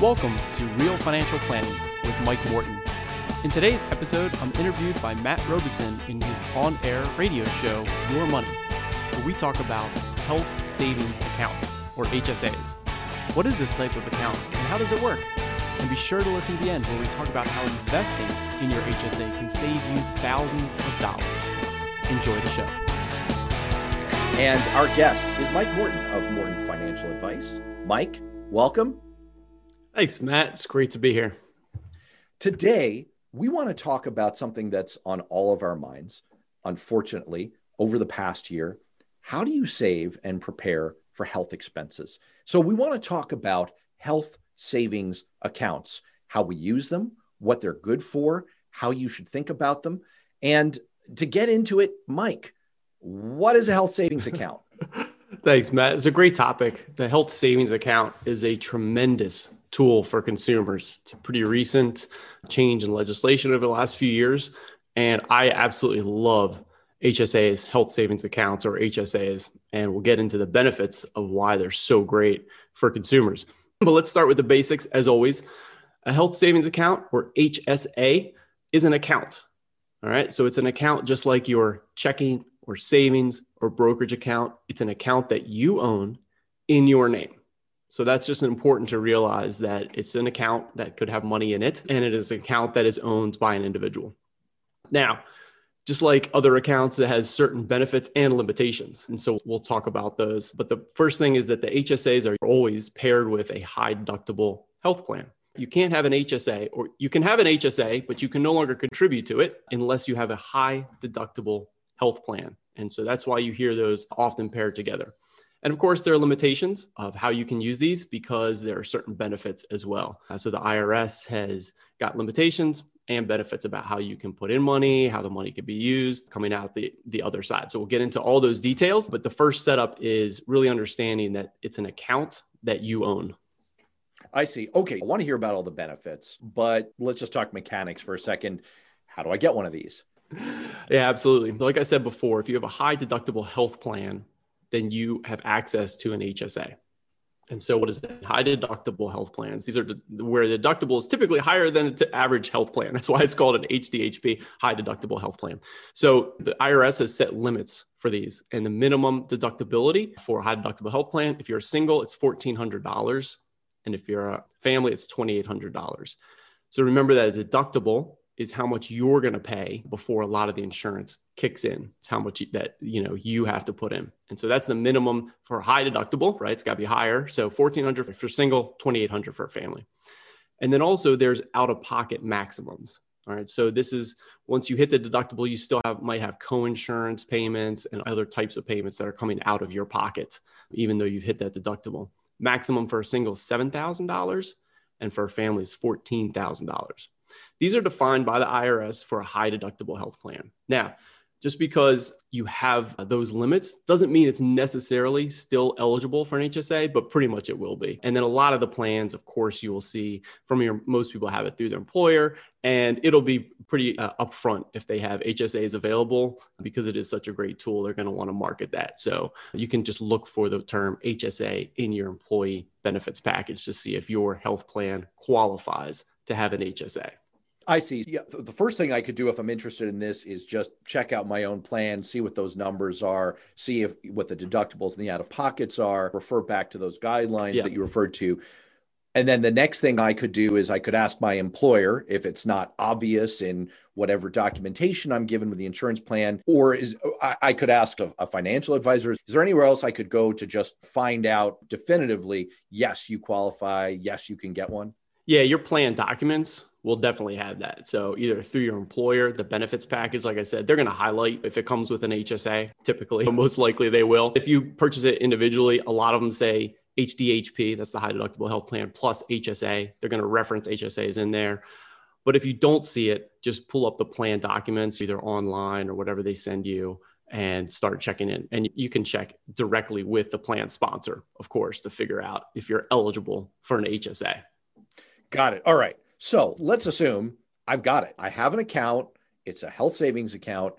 Welcome to Real Financial Planning with Mike Morton. In today's episode, I'm interviewed by Matt Robison in his on air radio show, Your Money, where we talk about health savings accounts, or HSAs. What is this type of account and how does it work? And be sure to listen to the end where we talk about how investing in your HSA can save you thousands of dollars. Enjoy the show. And our guest is Mike Morton of Morton Financial Advice. Mike, welcome. Thanks, Matt. It's great to be here. Today, we want to talk about something that's on all of our minds, unfortunately, over the past year. How do you save and prepare for health expenses? So, we want to talk about health savings accounts, how we use them, what they're good for, how you should think about them. And to get into it, Mike, what is a health savings account? Thanks, Matt. It's a great topic. The health savings account is a tremendous tool for consumers. It's a pretty recent change in legislation over the last few years. And I absolutely love HSAs, health savings accounts, or HSAs. And we'll get into the benefits of why they're so great for consumers. But let's start with the basics as always. A health savings account, or HSA, is an account. All right. So it's an account just like your checking or savings or brokerage account. It's an account that you own in your name. So that's just important to realize that it's an account that could have money in it, and it is an account that is owned by an individual. Now, just like other accounts, it has certain benefits and limitations. And so we'll talk about those. But the first thing is that the HSAs are always paired with a high deductible health plan. You can't have an HSA, or you can have an HSA, but you can no longer contribute to it unless you have a high deductible health plan. And so that's why you hear those often paired together. And of course, there are limitations of how you can use these because there are certain benefits as well. Uh, so the IRS has got limitations and benefits about how you can put in money, how the money can be used coming out the, the other side. So we'll get into all those details. But the first setup is really understanding that it's an account that you own. I see. Okay. I want to hear about all the benefits, but let's just talk mechanics for a second. How do I get one of these? Yeah, absolutely. Like I said before, if you have a high deductible health plan, then you have access to an HSA. And so, what is that? High deductible health plans. These are where the deductible is typically higher than an average health plan. That's why it's called an HDHP, high deductible health plan. So, the IRS has set limits for these, and the minimum deductibility for a high deductible health plan, if you're single, it's $1,400. And if you're a family, it's $2,800. So, remember that a deductible is how much you're going to pay before a lot of the insurance kicks in. It's how much that you know you have to put in, and so that's the minimum for high deductible, right? It's got to be higher. So 1,400 for single, 2,800 for a family, and then also there's out of pocket maximums. All right, so this is once you hit the deductible, you still have might have co-insurance payments and other types of payments that are coming out of your pocket, even though you've hit that deductible. Maximum for a single seven thousand dollars, and for a family is fourteen thousand dollars. These are defined by the IRS for a high deductible health plan. Now, just because you have those limits doesn't mean it's necessarily still eligible for an HSA, but pretty much it will be. And then a lot of the plans, of course, you will see from your most people have it through their employer, and it'll be pretty uh, upfront if they have HSAs available because it is such a great tool. They're going to want to market that. So you can just look for the term HSA in your employee benefits package to see if your health plan qualifies to have an HSA. I see. Yeah, the first thing I could do if I'm interested in this is just check out my own plan, see what those numbers are, see if what the deductibles and the out of pockets are, refer back to those guidelines yeah. that you referred to. And then the next thing I could do is I could ask my employer if it's not obvious in whatever documentation I'm given with the insurance plan, or is I, I could ask a, a, financial advisor, is there anywhere else I could go to just find out definitively, yes, you qualify, yes, you can get one? Yeah, your plan documents will definitely have that. So either through your employer, the benefits package, like I said, they're going to highlight if it comes with an HSA, typically, most likely they will. If you purchase it individually, a lot of them say HDHP, that's the high deductible health plan, plus HSA. They're going to reference HSAs in there. But if you don't see it, just pull up the plan documents either online or whatever they send you and start checking in. And you can check directly with the plan sponsor, of course, to figure out if you're eligible for an HSA. Got it. All right. So let's assume I've got it. I have an account, it's a health savings account.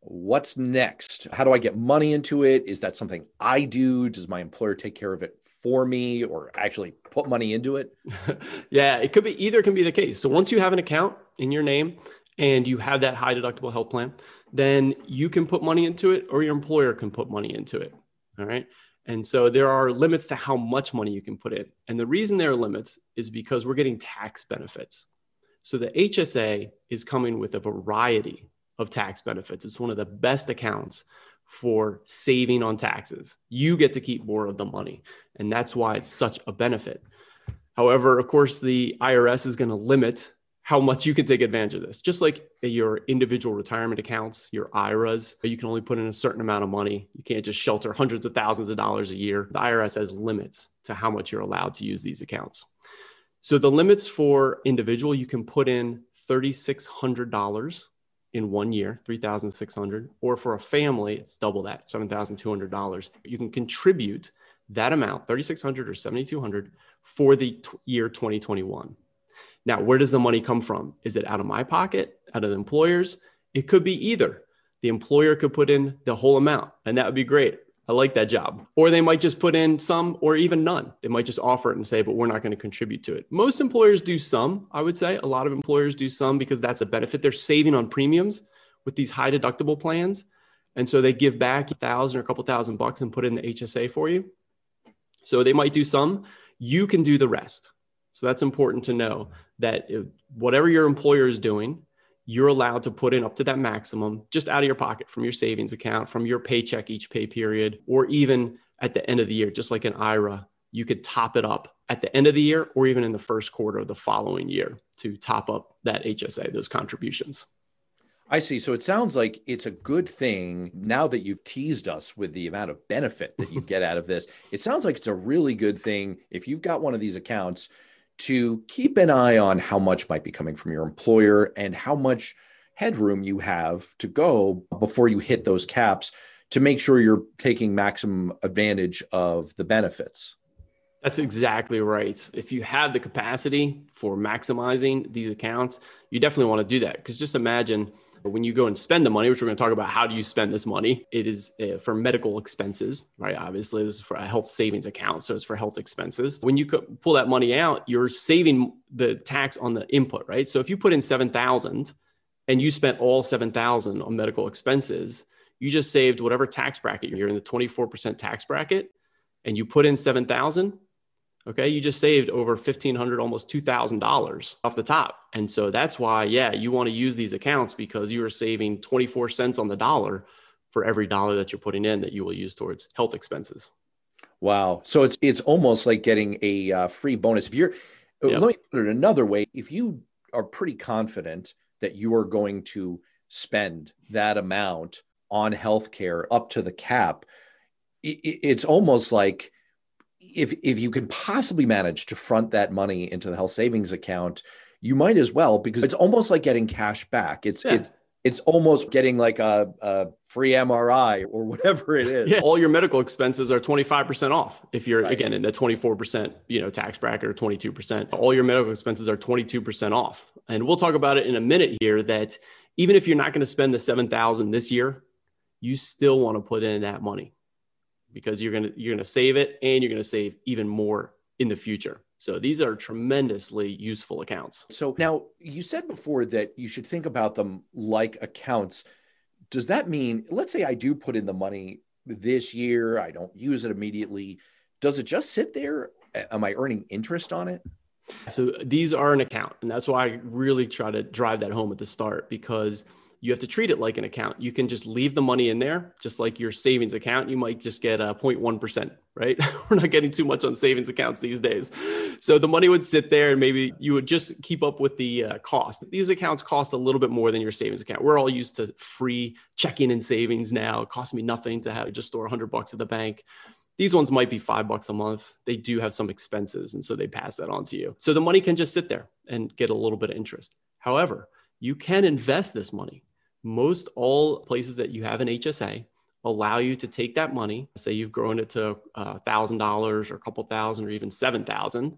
What's next? How do I get money into it? Is that something I do? Does my employer take care of it for me or actually put money into it? yeah, it could be either can be the case. So once you have an account in your name and you have that high deductible health plan, then you can put money into it or your employer can put money into it. All right. And so there are limits to how much money you can put in. And the reason there are limits is because we're getting tax benefits. So the HSA is coming with a variety of tax benefits. It's one of the best accounts for saving on taxes. You get to keep more of the money. And that's why it's such a benefit. However, of course, the IRS is going to limit how much you can take advantage of this. Just like your individual retirement accounts, your IRAs, you can only put in a certain amount of money. You can't just shelter hundreds of thousands of dollars a year. The IRS has limits to how much you're allowed to use these accounts. So the limits for individual, you can put in $3,600 in one year, 3,600, or for a family, it's double that, $7,200. You can contribute that amount, 3,600 or 7,200 for the t- year 2021. Now, where does the money come from? Is it out of my pocket, out of the employer's? It could be either. The employer could put in the whole amount, and that would be great. I like that job. Or they might just put in some or even none. They might just offer it and say, but we're not going to contribute to it. Most employers do some, I would say. A lot of employers do some because that's a benefit. They're saving on premiums with these high deductible plans. And so they give back a thousand or a couple thousand bucks and put in the HSA for you. So they might do some. You can do the rest. So that's important to know that whatever your employer is doing, you're allowed to put in up to that maximum just out of your pocket from your savings account, from your paycheck each pay period, or even at the end of the year, just like an IRA, you could top it up at the end of the year or even in the first quarter of the following year to top up that HSA, those contributions. I see. So it sounds like it's a good thing now that you've teased us with the amount of benefit that you get out of this. It sounds like it's a really good thing if you've got one of these accounts to keep an eye on how much might be coming from your employer and how much headroom you have to go before you hit those caps to make sure you're taking maximum advantage of the benefits. That's exactly right. If you have the capacity for maximizing these accounts, you definitely want to do that. Because just imagine when you go and spend the money, which we're going to talk about, how do you spend this money? It is uh, for medical expenses, right? Obviously, this is for a health savings account. So it's for health expenses. When you pull that money out, you're saving the tax on the input, right? So if you put in 7,000 and you spent all 7,000 on medical expenses, you just saved whatever tax bracket you're in the 24% tax bracket and you put in 7,000 Okay, you just saved over fifteen hundred, almost two thousand dollars off the top, and so that's why, yeah, you want to use these accounts because you are saving twenty four cents on the dollar for every dollar that you're putting in that you will use towards health expenses. Wow, so it's it's almost like getting a uh, free bonus. If you're, uh, yep. let me put it another way: if you are pretty confident that you are going to spend that amount on healthcare up to the cap, it, it's almost like if if you can possibly manage to front that money into the health savings account, you might as well because it's almost like getting cash back. It's yeah. it's it's almost getting like a, a, free MRI or whatever it is. Yeah. All your medical expenses are 25% off. If you're right. again in the 24%, you know, tax bracket or 22%, all your medical expenses are 22% off. And we'll talk about it in a minute here that even if you're not going to spend the 7,000 this year, you still want to put in that money because you're going to you're going to save it and you're going to save even more in the future. So these are tremendously useful accounts. So now you said before that you should think about them like accounts. Does that mean let's say I do put in the money this year, I don't use it immediately, does it just sit there? Am I earning interest on it? So these are an account and that's why I really try to drive that home at the start because you have to treat it like an account. You can just leave the money in there, just like your savings account. You might just get a 0.1%, right? We're not getting too much on savings accounts these days. So the money would sit there and maybe you would just keep up with the uh, cost. These accounts cost a little bit more than your savings account. We're all used to free checking and savings now. It costs me nothing to have just store 100 bucks at the bank. These ones might be five bucks a month. They do have some expenses. And so they pass that on to you. So the money can just sit there and get a little bit of interest. However, you can invest this money most all places that you have an HSA allow you to take that money, say you've grown it to a thousand dollars or a couple thousand or even seven thousand,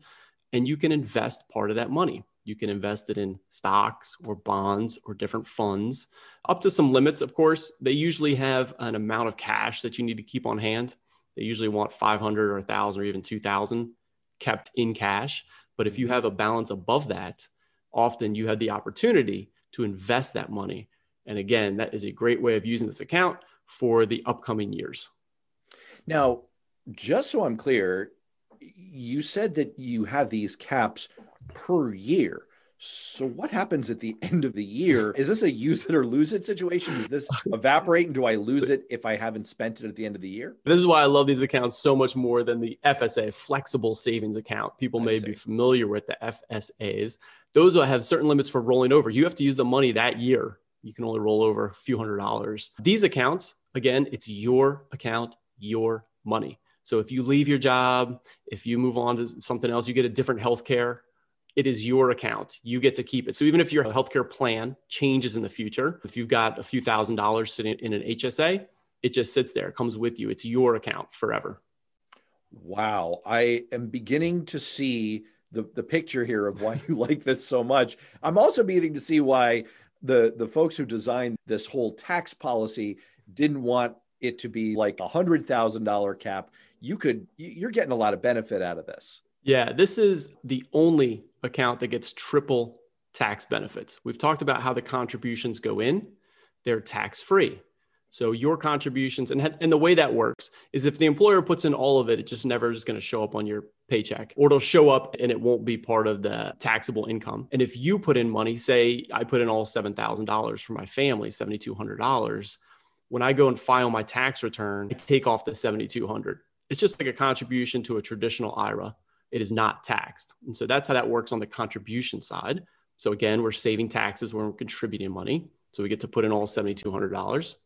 and you can invest part of that money. You can invest it in stocks or bonds or different funds, up to some limits, of course. They usually have an amount of cash that you need to keep on hand. They usually want 500 or 1,000 or even 2,000 kept in cash. But if you have a balance above that, often you have the opportunity to invest that money. And again, that is a great way of using this account for the upcoming years. Now, just so I'm clear, you said that you have these caps per year. So what happens at the end of the year? Is this a use it or lose it situation? Does this evaporate and do I lose it if I haven't spent it at the end of the year? This is why I love these accounts so much more than the FSA, flexible savings account. People may be familiar with the FSAs. Those have certain limits for rolling over. You have to use the money that year. You can only roll over a few hundred dollars. These accounts, again, it's your account, your money. So if you leave your job, if you move on to something else, you get a different health care it is your account. You get to keep it. So even if your healthcare plan changes in the future, if you've got a few thousand dollars sitting in an HSA, it just sits there, it comes with you. It's your account forever. Wow. I am beginning to see the, the picture here of why you like this so much. I'm also beginning to see why the, the folks who designed this whole tax policy didn't want it to be like a hundred thousand dollar cap. You could, you're getting a lot of benefit out of this. Yeah, this is the only account that gets triple tax benefits. We've talked about how the contributions go in, they're tax free. So your contributions and, and the way that works is if the employer puts in all of it, it just never is going to show up on your paycheck or it'll show up and it won't be part of the taxable income. And if you put in money, say I put in all $7,000 for my family, $7,200, when I go and file my tax return, I take off the 7,200. It's just like a contribution to a traditional IRA it is not taxed. And so that's how that works on the contribution side. So again, we're saving taxes when we're contributing money. So we get to put in all $7,200.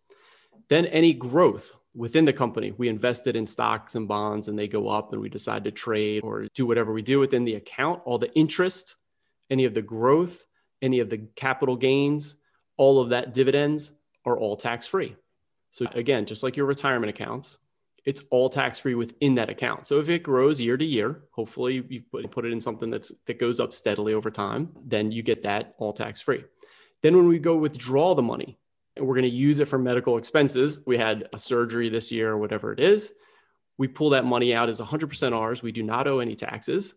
Then any growth within the company, we invested in stocks and bonds and they go up and we decide to trade or do whatever we do within the account, all the interest, any of the growth, any of the capital gains, all of that dividends are all tax free. So again, just like your retirement accounts, it's all tax free within that account. So if it grows year to year, hopefully you put it in something that's that goes up steadily over time, then you get that all tax free. Then when we go withdraw the money we're going to use it for medical expenses, we had a surgery this year or whatever it is, we pull that money out as 100% ours. We do not owe any taxes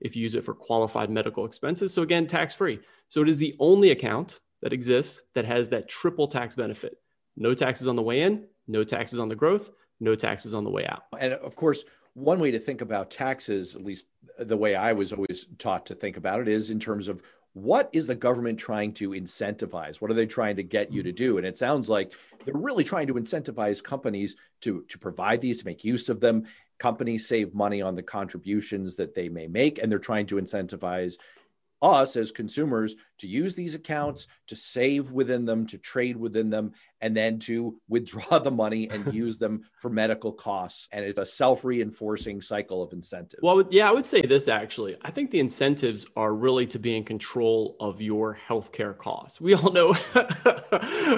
if you use it for qualified medical expenses. So again, tax free. So it is the only account that exists that has that triple tax benefit. No taxes on the way in, no taxes on the growth, no taxes on the way out. And of course, one way to think about taxes, at least the way I was always taught to think about it, is in terms of what is the government trying to incentivize? What are they trying to get you to mm-hmm. do? And it sounds like they're really trying to incentivize companies to, to provide these, to make use of them. Companies save money on the contributions that they may make, and they're trying to incentivize us as consumers to use these accounts, to save within them, to trade within them, and then to withdraw the money and use them for medical costs. And it's a self reinforcing cycle of incentives. Well, yeah, I would say this actually. I think the incentives are really to be in control of your healthcare costs. We all know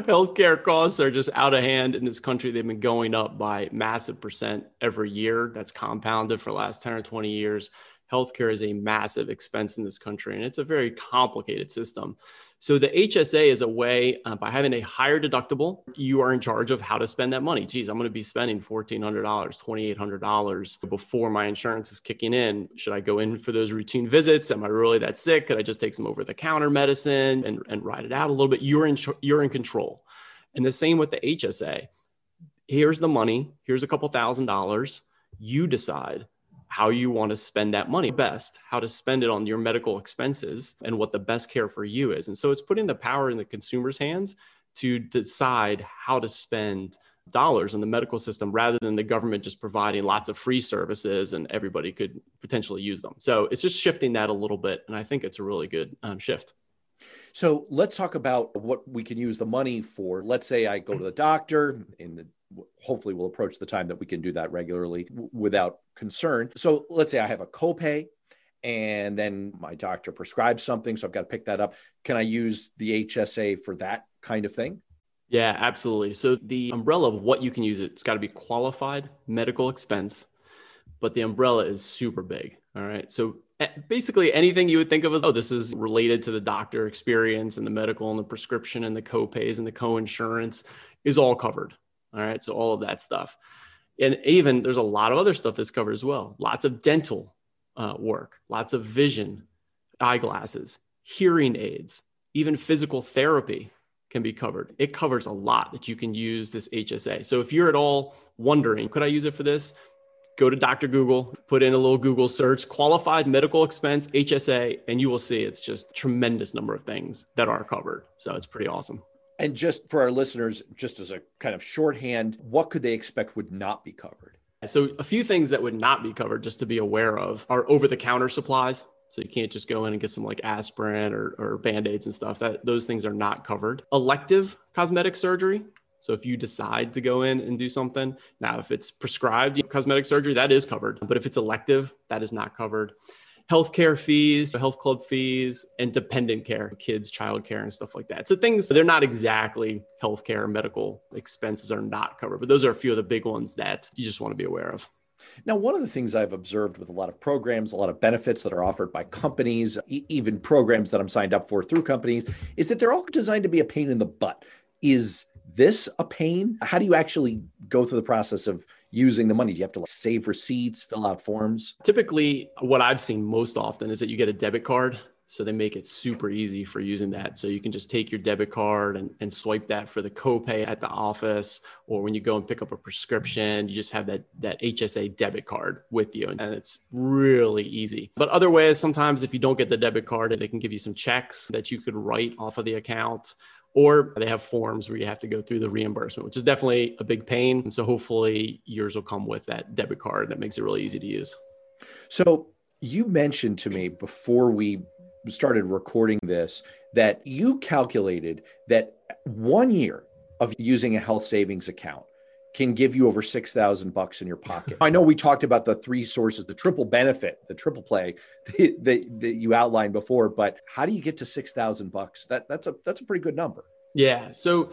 healthcare costs are just out of hand in this country. They've been going up by massive percent every year. That's compounded for the last 10 or 20 years healthcare is a massive expense in this country and it's a very complicated system. So the HSA is a way uh, by having a higher deductible, you are in charge of how to spend that money. Geez, I'm going to be spending $1,400, $2,800 before my insurance is kicking in. Should I go in for those routine visits? Am I really that sick? Could I just take some over the counter medicine and, and ride it out a little bit? You're in, you're in control. And the same with the HSA. Here's the money. Here's a couple thousand dollars. You decide how you want to spend that money best, how to spend it on your medical expenses, and what the best care for you is. And so it's putting the power in the consumer's hands to decide how to spend dollars in the medical system rather than the government just providing lots of free services and everybody could potentially use them. So it's just shifting that a little bit. And I think it's a really good um, shift. So let's talk about what we can use the money for. Let's say I go to the doctor in the hopefully we'll approach the time that we can do that regularly w- without concern. So let's say I have a copay and then my doctor prescribes something. So I've got to pick that up. Can I use the HSA for that kind of thing? Yeah, absolutely. So the umbrella of what you can use it, it's got to be qualified medical expense, but the umbrella is super big. All right. So eh, basically anything you would think of as, oh, this is related to the doctor experience and the medical and the prescription and the co-pays and the co-insurance is all covered. All right. So all of that stuff. And even there's a lot of other stuff that's covered as well. Lots of dental uh, work, lots of vision, eyeglasses, hearing aids, even physical therapy can be covered. It covers a lot that you can use this HSA. So if you're at all wondering, could I use it for this? Go to Dr. Google, put in a little Google search, qualified medical expense HSA, and you will see it's just tremendous number of things that are covered. So it's pretty awesome. And just for our listeners, just as a kind of shorthand, what could they expect would not be covered? So, a few things that would not be covered, just to be aware of, are over the counter supplies. So you can't just go in and get some like aspirin or, or band-aids and stuff. That those things are not covered. Elective cosmetic surgery. So if you decide to go in and do something, now if it's prescribed cosmetic surgery, that is covered. But if it's elective, that is not covered healthcare fees, health club fees, and dependent care, kids, childcare, and stuff like that. So things they're not exactly healthcare, medical expenses are not covered, but those are a few of the big ones that you just want to be aware of. Now, one of the things I've observed with a lot of programs, a lot of benefits that are offered by companies, e- even programs that I'm signed up for through companies, is that they're all designed to be a pain in the butt. Is this a pain? How do you actually go through the process of using the money? Do you have to like save receipts, fill out forms? Typically, what I've seen most often is that you get a debit card. So they make it super easy for using that. So you can just take your debit card and, and swipe that for the copay at the office, or when you go and pick up a prescription, you just have that that HSA debit card with you, and it's really easy. But other ways, sometimes if you don't get the debit card, they can give you some checks that you could write off of the account, or they have forms where you have to go through the reimbursement, which is definitely a big pain. And so hopefully yours will come with that debit card that makes it really easy to use. So you mentioned to me before we started recording this that you calculated that one year of using a health savings account can give you over 6000 bucks in your pocket. I know we talked about the three sources, the triple benefit, the triple play that, that, that you outlined before, but how do you get to 6000 bucks? That that's a that's a pretty good number. Yeah. So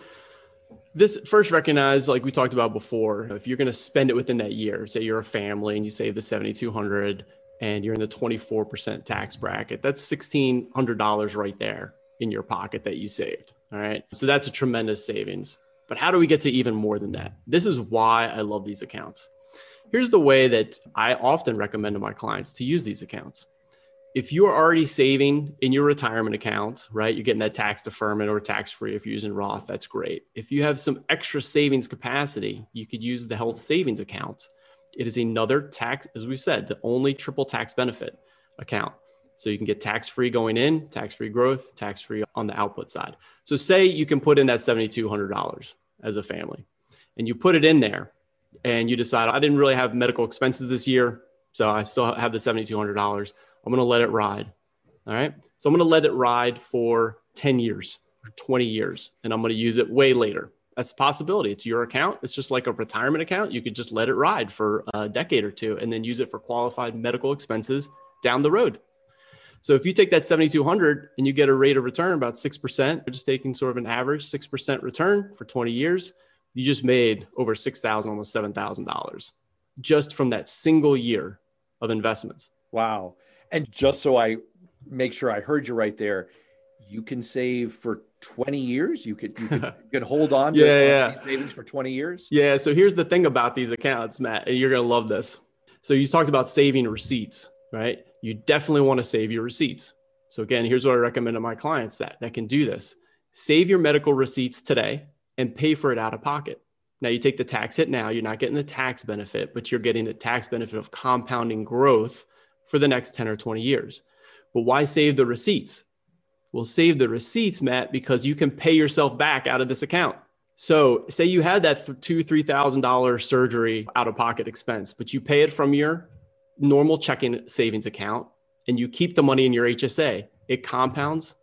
this first recognize like we talked about before, if you're going to spend it within that year, say you're a family and you save the 7200 and you're in the 24% tax bracket, that's $1600 right there in your pocket that you saved. All right. So that's a tremendous savings. But how do we get to even more than that? This is why I love these accounts. Here's the way that I often recommend to my clients to use these accounts. If you are already saving in your retirement account, right, you're getting that tax deferment or tax free if you're using Roth, that's great. If you have some extra savings capacity, you could use the health savings account. It is another tax, as we've said, the only triple tax benefit account. So you can get tax free going in, tax free growth, tax free on the output side. So say you can put in that $7,200 as a family and you put it in there and you decide, I didn't really have medical expenses this year. So I still have the $7,200. I'm going to let it ride. All right. So I'm going to let it ride for 10 years or 20 years and I'm going to use it way later. That's a possibility. It's your account. It's just like a retirement account. You could just let it ride for a decade or two and then use it for qualified medical expenses down the road. So if you take that 7,200 and you get a rate of return about 6%, just taking sort of an average 6% return for 20 years, you just made over 6,000, almost $7,000 just from that single year of investments. Wow. And just so I make sure I heard you right there, you can save for 20 years. You could, you could, you could hold on to yeah, yeah. these savings for 20 years. Yeah. So here's the thing about these accounts, Matt, and you're going to love this. So you talked about saving receipts, right? You definitely want to save your receipts. So again, here's what I recommend to my clients that that can do this. Save your medical receipts today and pay for it out of pocket. Now you take the tax hit now, you're not getting the tax benefit, but you're getting the tax benefit of compounding growth for the next 10 or 20 years. But why save the receipts? Well, save the receipts, Matt, because you can pay yourself back out of this account. So, say you had that two, three thousand dollar surgery out of pocket expense, but you pay it from your normal checking savings account and you keep the money in your HSA, it compounds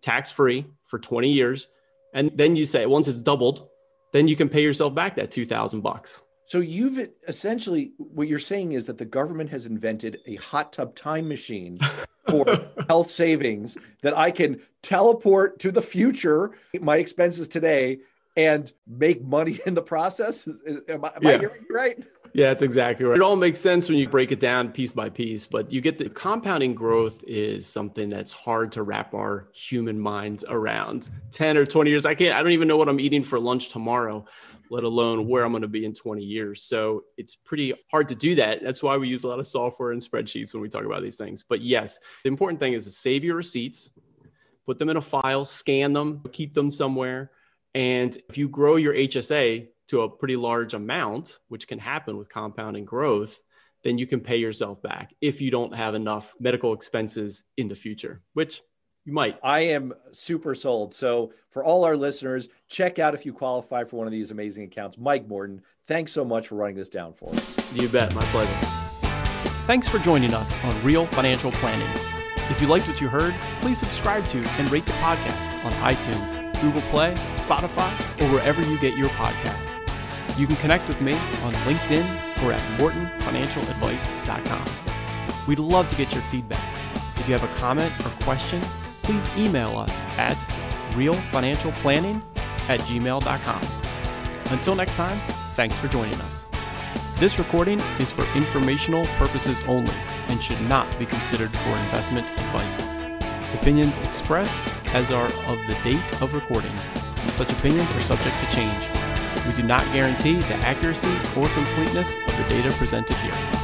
tax free for 20 years. And then you say, once it's doubled, then you can pay yourself back that 2000 bucks. So you've essentially what you're saying is that the government has invented a hot tub time machine for health savings that I can teleport to the future, my expenses today and make money in the process. Am I, am yeah. I hearing you right? Yeah, that's exactly right. It all makes sense when you break it down piece by piece, but you get the compounding growth is something that's hard to wrap our human minds around. 10 or 20 years, I can't, I don't even know what I'm eating for lunch tomorrow, let alone where I'm going to be in 20 years. So it's pretty hard to do that. That's why we use a lot of software and spreadsheets when we talk about these things. But yes, the important thing is to save your receipts, put them in a file, scan them, keep them somewhere. And if you grow your HSA, to a pretty large amount, which can happen with compounding growth, then you can pay yourself back if you don't have enough medical expenses in the future, which you might. I am super sold. So, for all our listeners, check out if you qualify for one of these amazing accounts. Mike Morton, thanks so much for running this down for us. You bet. My pleasure. Thanks for joining us on Real Financial Planning. If you liked what you heard, please subscribe to and rate the podcast on iTunes, Google Play, Spotify, or wherever you get your podcasts. You can connect with me on LinkedIn or at mortonfinancialadvice.com. We'd love to get your feedback. If you have a comment or question, please email us at realfinancialplanning at gmail.com. Until next time, thanks for joining us. This recording is for informational purposes only and should not be considered for investment advice. Opinions expressed as are of the date of recording. Such opinions are subject to change. We do not guarantee the accuracy or completeness of the data presented here.